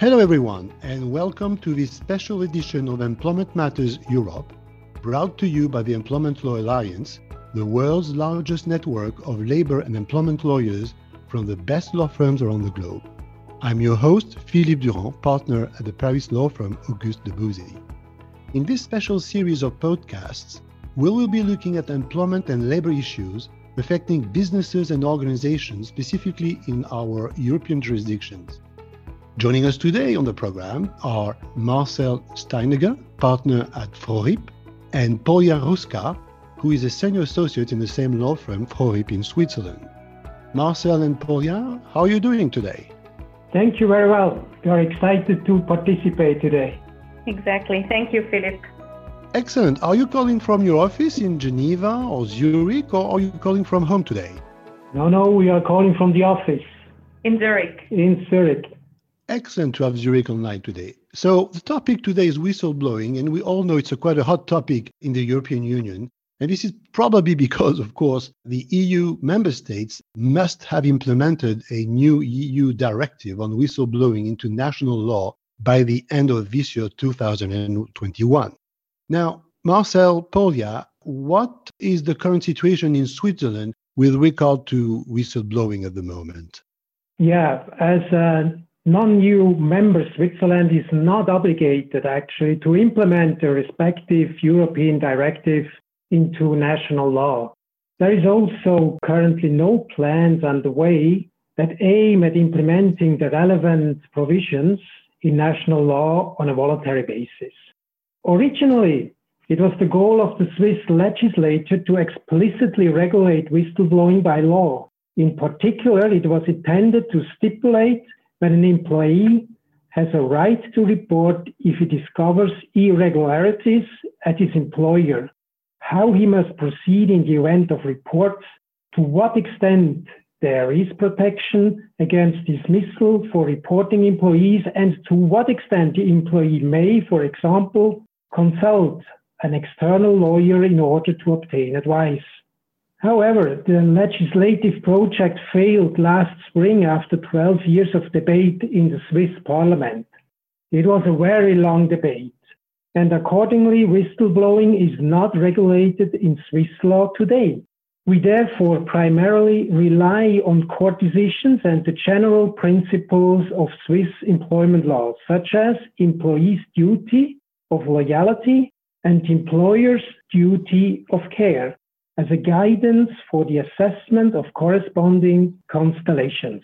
Hello, everyone, and welcome to this special edition of Employment Matters Europe, brought to you by the Employment Law Alliance, the world's largest network of labor and employment lawyers from the best law firms around the globe. I'm your host, Philippe Durand, partner at the Paris law firm August Debouzy. In this special series of podcasts, we will be looking at employment and labor issues affecting businesses and organizations specifically in our European jurisdictions. Joining us today on the program are Marcel Steinegger, partner at Froriep, and Polia Rusca, who is a senior associate in the same law firm, Froriep, in Switzerland. Marcel and Polia, how are you doing today? Thank you very well. We are excited to participate today. Exactly. Thank you, Philippe. Excellent. Are you calling from your office in Geneva or Zurich, or are you calling from home today? No, no, we are calling from the office. In Zurich. In Zurich. Excellent to have Zurich online today. So the topic today is whistleblowing, and we all know it's a quite a hot topic in the European Union. And this is probably because, of course, the EU member states must have implemented a new EU directive on whistleblowing into national law by the end of this year, 2021. Now, Marcel Polia, what is the current situation in Switzerland with regard to whistleblowing at the moment? Yeah, as a non-EU member, Switzerland is not obligated actually to implement the respective European directive into national law. There is also currently no plans underway that aim at implementing the relevant provisions in national law on a voluntary basis. Originally, it was the goal of the Swiss legislature to explicitly regulate whistleblowing by law. In particular, it was intended to stipulate when an employee has a right to report if he discovers irregularities at his employer, how he must proceed in the event of reports, to what extent there is protection against dismissal for reporting employees, and to what extent the employee may, for example, consult an external lawyer in order to obtain advice. However, the legislative project failed last spring after 12 years of debate in the Swiss parliament. It was a very long debate, and accordingly, whistleblowing is not regulated in Swiss law today. We therefore primarily rely on court decisions and the general principles of Swiss employment law, such as employee's duty of loyalty and employer's duty of care as a guidance for the assessment of corresponding constellations.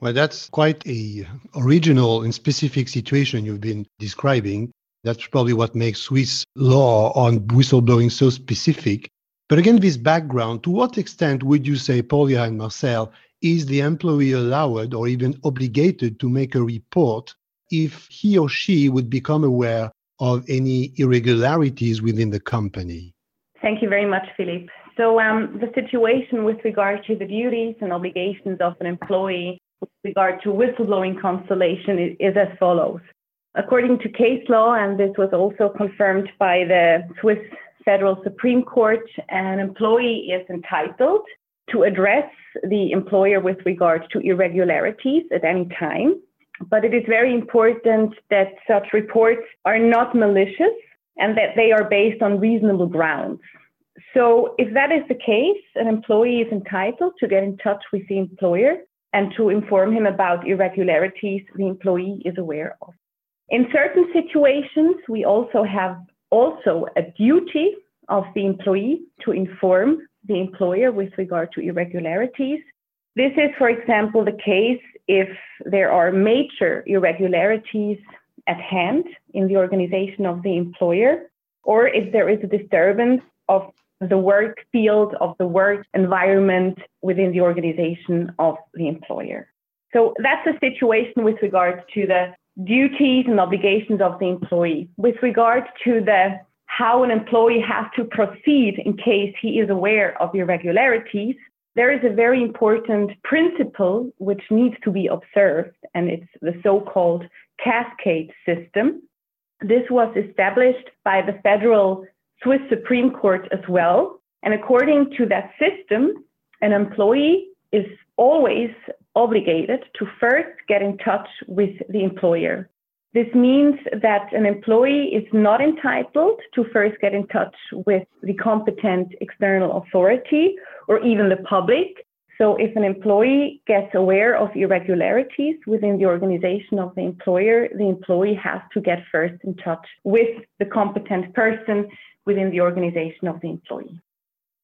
Well, that's quite a original and specific situation you've been describing. That's probably what makes Swiss law on whistleblowing so specific. But again, this background, to what extent would you say, Polia and Marcel, is the employee allowed or even obligated to make a report if he or she would become aware of any irregularities within the company? Thank you very much, Philippe. So um, the situation with regard to the duties and obligations of an employee with regard to whistleblowing constellation is, is as follows. According to case law, and this was also confirmed by the Swiss Federal Supreme Court, an employee is entitled to address the employer with regard to irregularities at any time. But it is very important that such reports are not malicious and that they are based on reasonable grounds. So if that is the case, an employee is entitled to get in touch with the employer and to inform him about irregularities the employee is aware of. In certain situations, we also have also a duty of the employee to inform the employer with regard to irregularities. This is, for example, the case if there are major irregularities at hand in the organization of the employer, or if there is a disturbance of the work field, of the work environment within the organization of the employer. So that's a situation with regard to the duties and obligations of the employee. With regard to the how an employee has to proceed in case he is aware of irregularities, there is a very important principle which needs to be observed, and it's the so called cascade system. This was established by the Federal Swiss Supreme Court as well. And according to that system, an employee is always obligated to first get in touch with the employer. This means that an employee is not entitled to first get in touch with the competent external authority or even the public. So, if an employee gets aware of irregularities within the organization of the employer, the employee has to get first in touch with the competent person within the organization of the employee.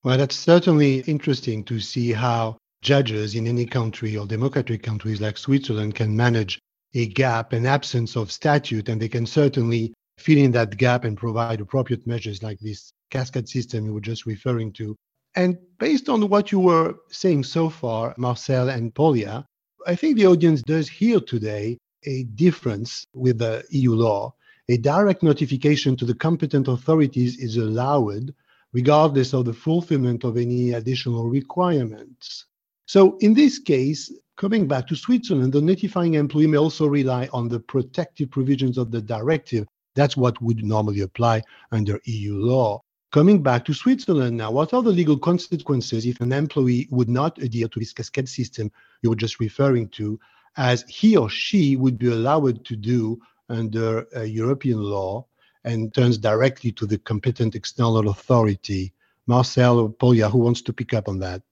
Well, that's certainly interesting to see how judges in any country or democratic countries like Switzerland can manage a gap, an absence of statute, and they can certainly fill in that gap and provide appropriate measures like this cascade system you were just referring to. And based on what you were saying so far, Marcel and Polia, I think the audience does hear today a difference with the EU law. A direct notification to the competent authorities is allowed regardless of the fulfillment of any additional requirements. So in this case, Coming back to Switzerland, the notifying employee may also rely on the protective provisions of the directive. That's what would normally apply under EU law. Coming back to Switzerland now, what are the legal consequences if an employee would not adhere to this cascade system you were just referring to, as he or she would be allowed to do under uh, European law and turns directly to the competent external authority? Marcel or Polia, who wants to pick up on that?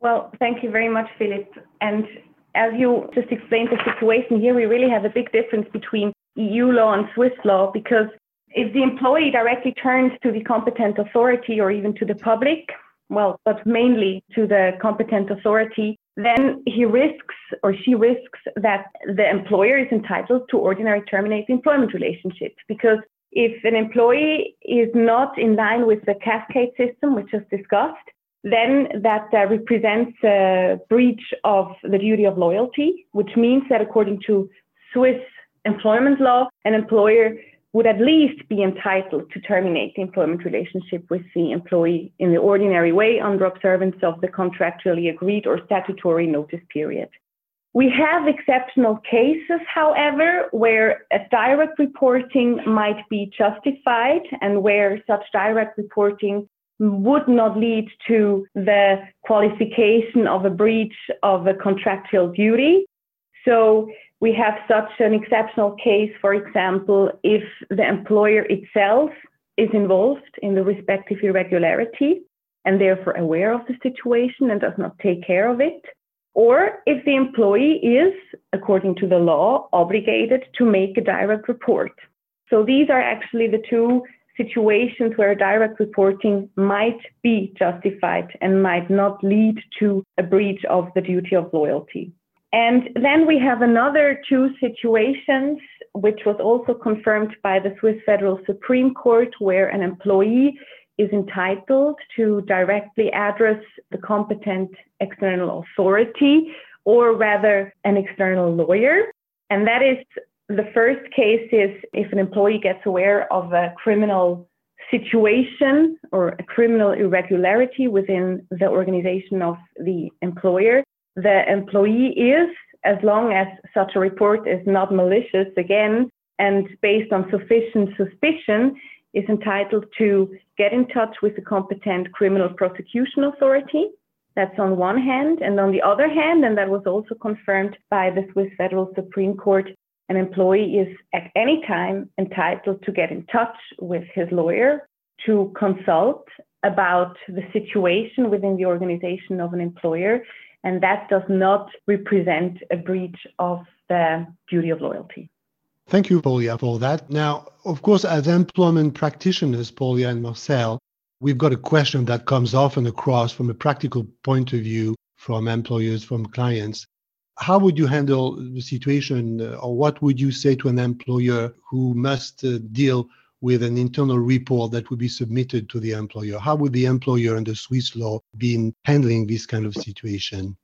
Well, thank you very much, Philippe. And as you just explained the situation here, we really have a big difference between EU law and Swiss law because if the employee directly turns to the competent authority or even to the public, well, but mainly to the competent authority, then he risks or she risks that the employer is entitled to ordinary terminate employment relationship. Because if an employee is not in line with the cascade system, which is discussed, then that uh, represents a breach of the duty of loyalty, which means that according to Swiss employment law, an employer would at least be entitled to terminate the employment relationship with the employee in the ordinary way under observance of the contractually agreed or statutory notice period. We have exceptional cases, however, where a direct reporting might be justified and where such direct reporting would not lead to the qualification of a breach of a contractual duty. So we have such an exceptional case, for example, if the employer itself is involved in the respective irregularity and therefore aware of the situation and does not take care of it, or if the employee is, according to the law, obligated to make a direct report. So these are actually the two situations where direct reporting might be justified and might not lead to a breach of the duty of loyalty. And then we have another two situations, which was also confirmed by the Swiss Federal Supreme Court, where an employee is entitled to directly address the competent external authority, or rather an external lawyer. And that is the first case is if an employee gets aware of a criminal situation or a criminal irregularity within the organization of the employer. The employee is, as long as such a report is not malicious again and based on sufficient suspicion, is entitled to get in touch with the competent criminal prosecution authority. That's on one hand. And on the other hand, and that was also confirmed by the Swiss Federal Supreme Court, an employee is at any time entitled to get in touch with his lawyer to consult about the situation within the organization of an employer, and that does not represent a breach of the duty of loyalty. Thank you, Polia, for that. Now, of course, as employment practitioners, Polia and Marcel, we've got a question that comes often across from a practical point of view from employers, from clients how would you handle the situation or what would you say to an employer who must uh, deal with an internal report that would be submitted to the employer. How would the employer under swiss law be handling this kind of situation?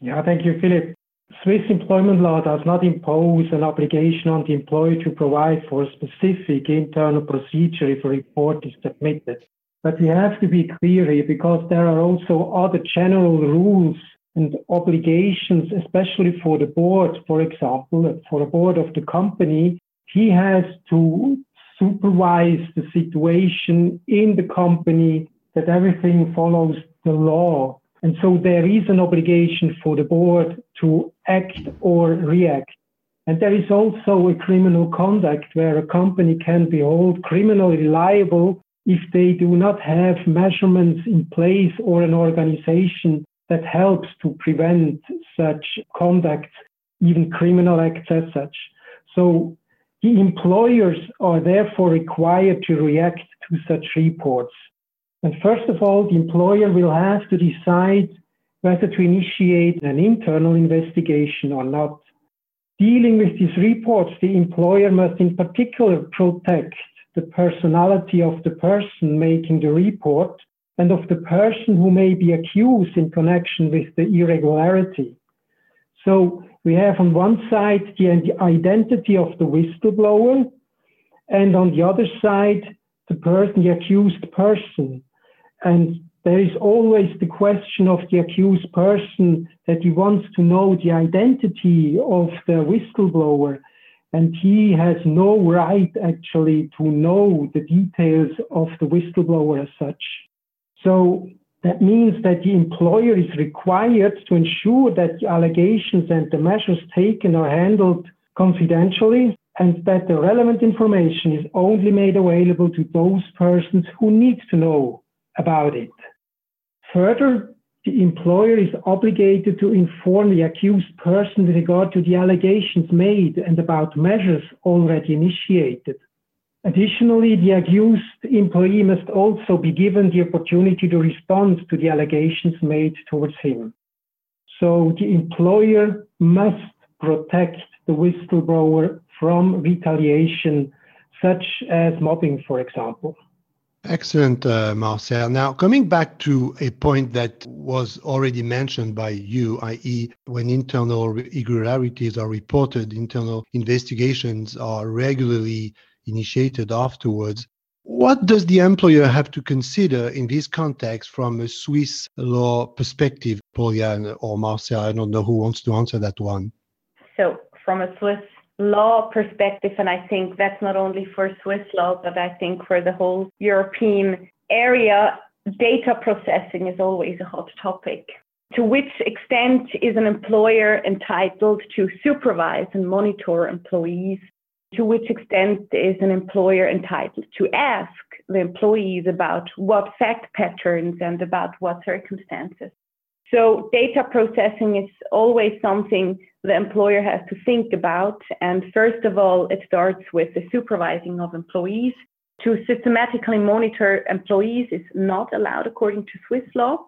Yeah thank you philip. Swiss employment law does not impose an obligation on the employer to provide for a specific internal procedure if a report is submitted. But we have to be clear here because there are also other general rules and obligations, especially for the board, for example, for the board of the company, he has to supervise the situation in the company that everything follows the law. And so there is an obligation for the board to act or react. And there is also a criminal conduct where a company can be held criminally liable if they do not have measurements in place or an organization that helps to prevent such conduct, even criminal acts as such. So the employers are therefore required to react to such reports. And first of all, the employer will have to decide whether to initiate an internal investigation or not. Dealing with these reports, the employer must in particular protect the personality of the person making the report and of the person who may be accused in connection with the irregularity. So we have on one side the identity of the whistleblower, and on the other side, the person, the accused person. And there is always the question of the accused person that he wants to know the identity of the whistleblower. And he has no right actually to know the details of the whistleblower as such. So that means that the employer is required to ensure that the allegations and the measures taken are handled confidentially and that the relevant information is only made available to those persons who need to know about it. Further, the employer is obligated to inform the accused person with regard to the allegations made and about measures already initiated. Additionally, the accused employee must also be given the opportunity to respond to the allegations made towards him. So the employer must protect the whistleblower from retaliation, such as mobbing, for example. Excellent, uh, Marcel. Now, coming back to a point that was already mentioned by you, i.e., when internal irregularities are reported, internal investigations are regularly initiated afterwards. What does the employer have to consider in this context from a Swiss law perspective, Polia or Marcel? I don't know who wants to answer that one. So, from a Swiss law perspective, and I think that's not only for Swiss law, but I think for the whole European area, data processing is always a hot topic. To which extent is an employer entitled to supervise and monitor employees? To which extent is an employer entitled to ask the employees about what fact patterns and about what circumstances? So data processing is always something the employer has to think about. And first of all, it starts with the supervising of employees. To systematically monitor employees is not allowed according to Swiss law.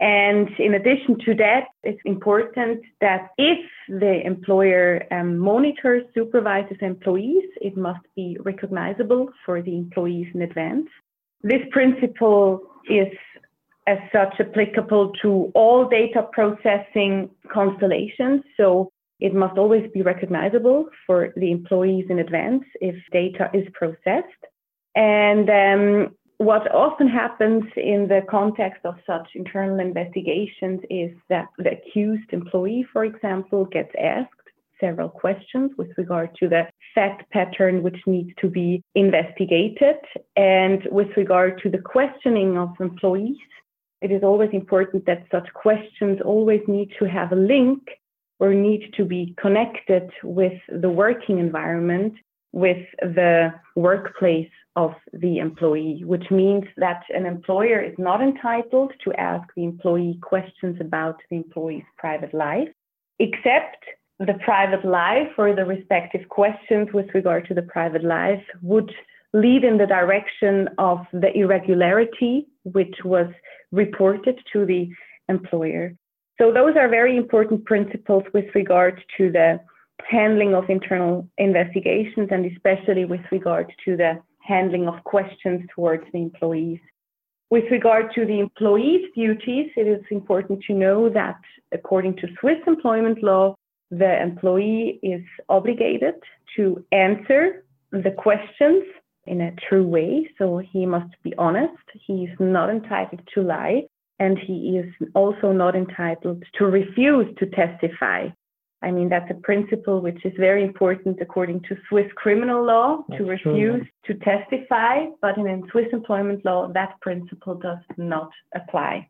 And in addition to that, it's important that if the employer um, monitors, supervises employees, it must be recognizable for the employees in advance. This principle is as such applicable to all data processing constellations. So it must always be recognizable for the employees in advance if data is processed. And um, what often happens in the context of such internal investigations is that the accused employee, for example, gets asked several questions with regard to the fact pattern which needs to be investigated. And with regard to the questioning of employees, it is always important that such questions always need to have a link or need to be connected with the working environment, with the workplace of the employee, which means that an employer is not entitled to ask the employee questions about the employee's private life, except the private life or the respective questions with regard to the private life would lead in the direction of the irregularity which was reported to the employer. So those are very important principles with regard to the handling of internal investigations and especially with regard to the handling of questions towards the employees. With regard to the employee's duties, it is important to know that according to Swiss employment law, the employee is obligated to answer the questions in a true way. So he must be honest. He is not entitled to lie. And he is also not entitled to refuse to testify. I mean, that's a principle which is very important according to Swiss criminal law that's to refuse true. to testify. But in Swiss employment law, that principle does not apply.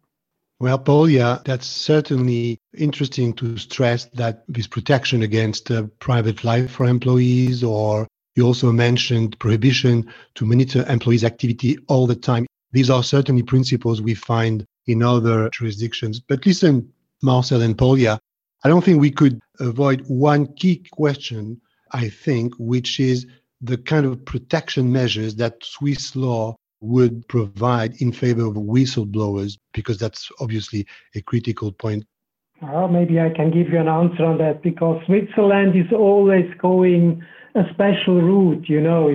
Well, Polia, that's certainly interesting to stress that this protection against uh, private life for employees, or you also mentioned prohibition to monitor employees' activity all the time. These are certainly principles we find in other jurisdictions. But listen, Marcel and Polia, I don't think we could avoid one key question, I think, which is the kind of protection measures that Swiss law would provide in favor of whistleblowers, because that's obviously a critical point. Well, maybe I can give you an answer on that because Switzerland is always going a special route. You know,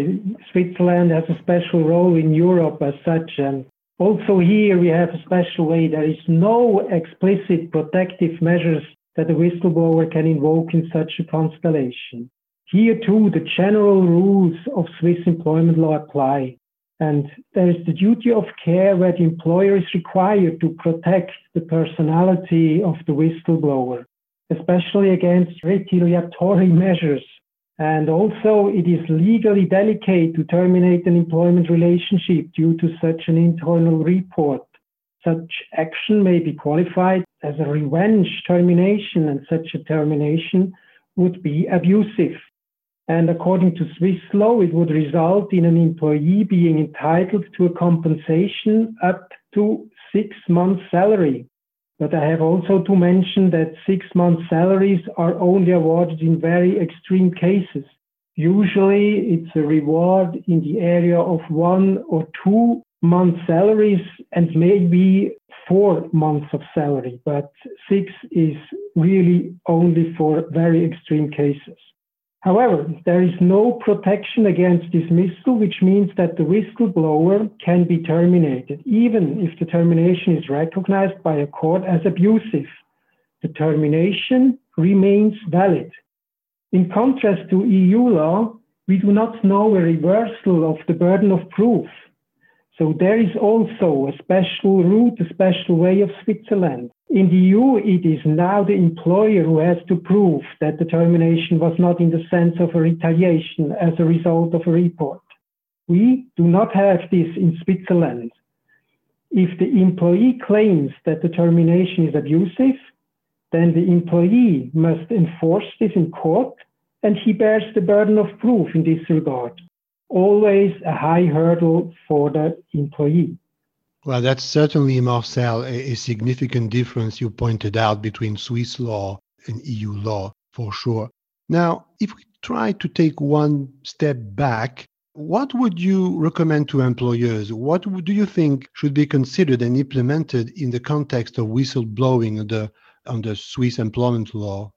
Switzerland has a special role in Europe as such, and also here we have a special way. There is no explicit protective measures that a whistleblower can invoke in such a constellation. Here too, the general rules of Swiss employment law apply. And there is the duty of care where the employer is required to protect the personality of the whistleblower, especially against retaliatory measures. And also, it is legally delicate to terminate an employment relationship due to such an internal report. Such action may be qualified as a revenge termination, and such a termination would be abusive. And according to Swiss law, it would result in an employee being entitled to a compensation up to six months' salary. But I have also to mention that six months' salaries are only awarded in very extreme cases. Usually, it's a reward in the area of one or two months' salaries and maybe four months of salary, but six is really only for very extreme cases. However, there is no protection against dismissal, which means that the whistleblower can be terminated, even if the termination is recognized by a court as abusive. The termination remains valid. In contrast to EU law, we do not know a reversal of the burden of proof. So there is also a special route, a special way of Switzerland. In the EU, it is now the employer who has to prove that the termination was not in the sense of a retaliation as a result of a report. We do not have this in Switzerland. If the employee claims that the termination is abusive, then the employee must enforce this in court and he bears the burden of proof in this regard always a high hurdle for the employee. Well, that's certainly, Marcel, a, a, significant difference you pointed out between Swiss law and EU law, for sure. Now, if we try to take one step back, what would you recommend to employers? What do you think should be considered and implemented in the context of whistleblowing under, under Swiss employment law?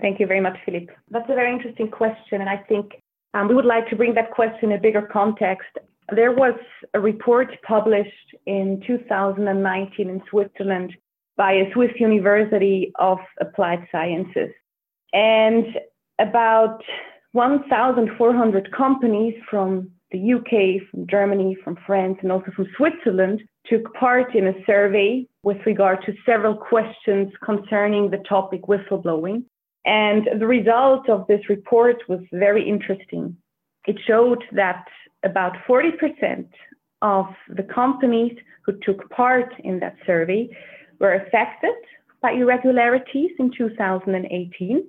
Thank you very much, Philippe. That's a very interesting question. And I think um, we would like to bring that question in a bigger context. There was a report published in 2019 in Switzerland by a Swiss University of Applied Sciences. And about 1,400 companies from the UK, from Germany, from France, and also from Switzerland took part in a survey with regard to several questions concerning the topic whistleblowing. And the result of this report was very interesting. It showed that about 40% of the companies who took part in that survey were affected by irregularities in 2018.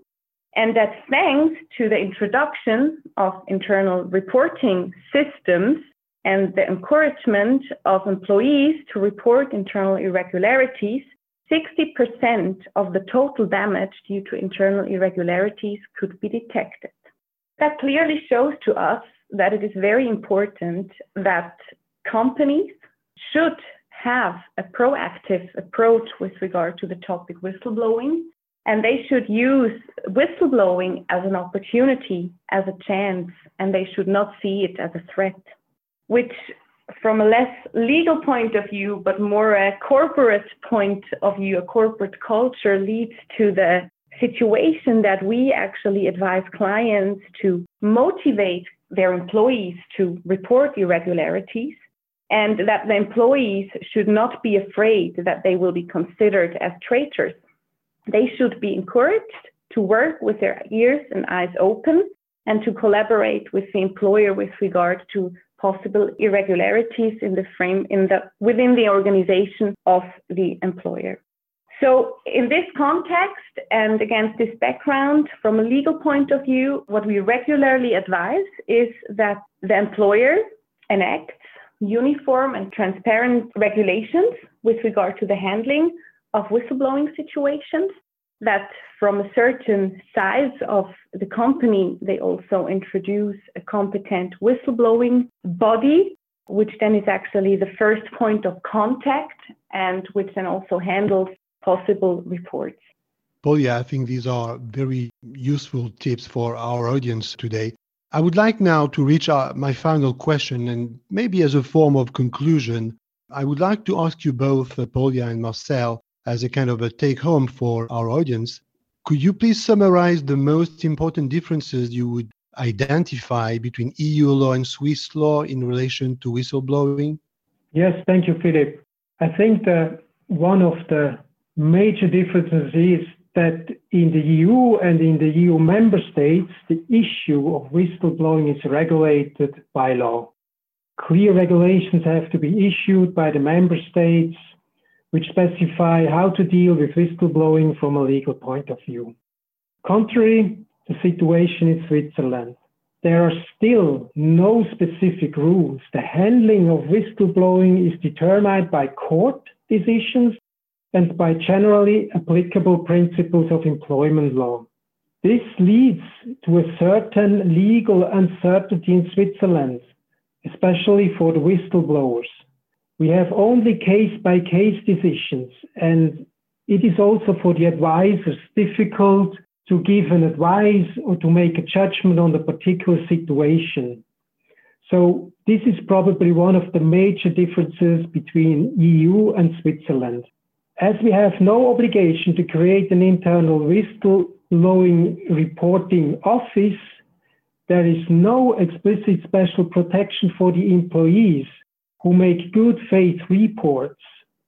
And that thanks to the introduction of internal reporting systems and the encouragement of employees to report internal irregularities, 60% of the total damage due to internal irregularities could be detected. That clearly shows to us that it is very important that companies should have a proactive approach with regard to the topic whistleblowing, and they should use whistleblowing as an opportunity, as a chance, and they should not see it as a threat, which from a less legal point of view, but more a corporate point of view, a corporate culture leads to the situation that we actually advise clients to motivate their employees to report irregularities and that the employees should not be afraid that they will be considered as traitors. They should be encouraged to work with their ears and eyes open and to collaborate with the employer with regard to possible irregularities in the frame in the within the organization of the employer. So, in this context and against this background, from a legal point of view, what we regularly advise is that the employer enacts uniform and transparent regulations with regard to the handling of whistleblowing situations. That from a certain size of the company, they also introduce a competent whistleblowing body, which then is actually the first point of contact and which then also handles possible reports. Polia, I think these are very useful tips for our audience today. I would like now to reach my final question, and maybe as a form of conclusion, I would like to ask you both, uh, Polia and Marcel, as a kind of a take home for our audience. Could you please summarize the most important differences you would identify between EU law and Swiss law in relation to whistleblowing? Yes, thank you, Philippe. I think that one of the major differences is that in the EU and in the EU member states, the issue of whistleblowing is regulated by law. Clear regulations have to be issued by the member states which specify how to deal with whistleblowing from a legal point of view. Contrary to the situation in Switzerland, there are still no specific rules. The handling of whistleblowing is determined by court decisions and by generally applicable principles of employment law. This leads to a certain legal uncertainty in Switzerland, especially for the whistleblowers we have only case by case decisions, and it is also for the advisors difficult to give an advice or to make a judgment on the particular situation. So this is probably one of the major differences between EU and Switzerland. As we have no obligation to create an internal whistleblowing reporting office, there is no explicit special protection for the employees who make good faith reports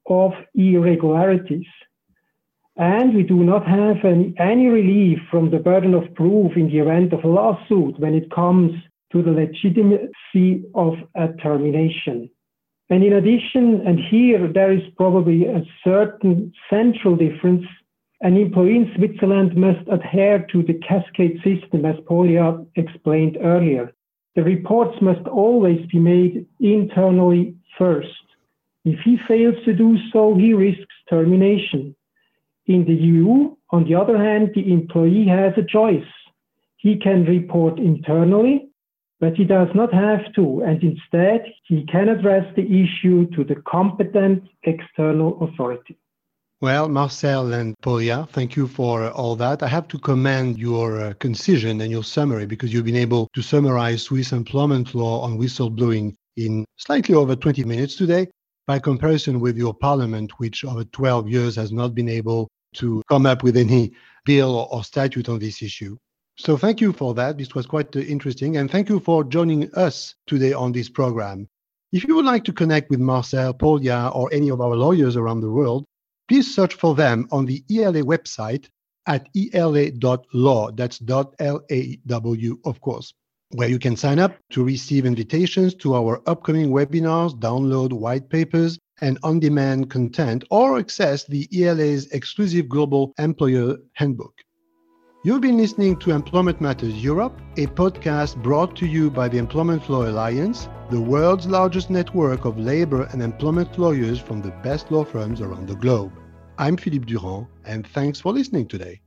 of irregularities. And we do not have any, any relief from the burden of proof in the event of a lawsuit when it comes to the legitimacy of a termination. And in addition, and here there is probably a certain central difference, an employee in Switzerland must adhere to the cascade system, as Polia explained earlier. The reports must always be made internally first. If he fails to do so, he risks termination. In the EU, on the other hand, the employee has a choice. He can report internally, but he does not have to, and instead he can address the issue to the competent external authority. Well, Marcel and Polia, thank you for all that. I have to commend your uh, concision and your summary because you've been able to summarize Swiss employment law on whistleblowing in slightly over 20 minutes today by comparison with your parliament, which over 12 years has not been able to come up with any bill or statute on this issue. So thank you for that. This was quite uh, interesting. And thank you for joining us today on this program. If you would like to connect with Marcel, Polia, or any of our lawyers around the world, please search for them on the ELA website at ela.law. That's .law, of course, where you can sign up to receive invitations to our upcoming webinars, download white papers, and on-demand content, or access the ELA's exclusive Global Employer Handbook. You've been listening to Employment Matters Europe, a podcast brought to you by the Employment Law Alliance, the world's largest network of labor and employment lawyers from the best law firms around the globe. I'm Philippe Durand, and thanks for listening today.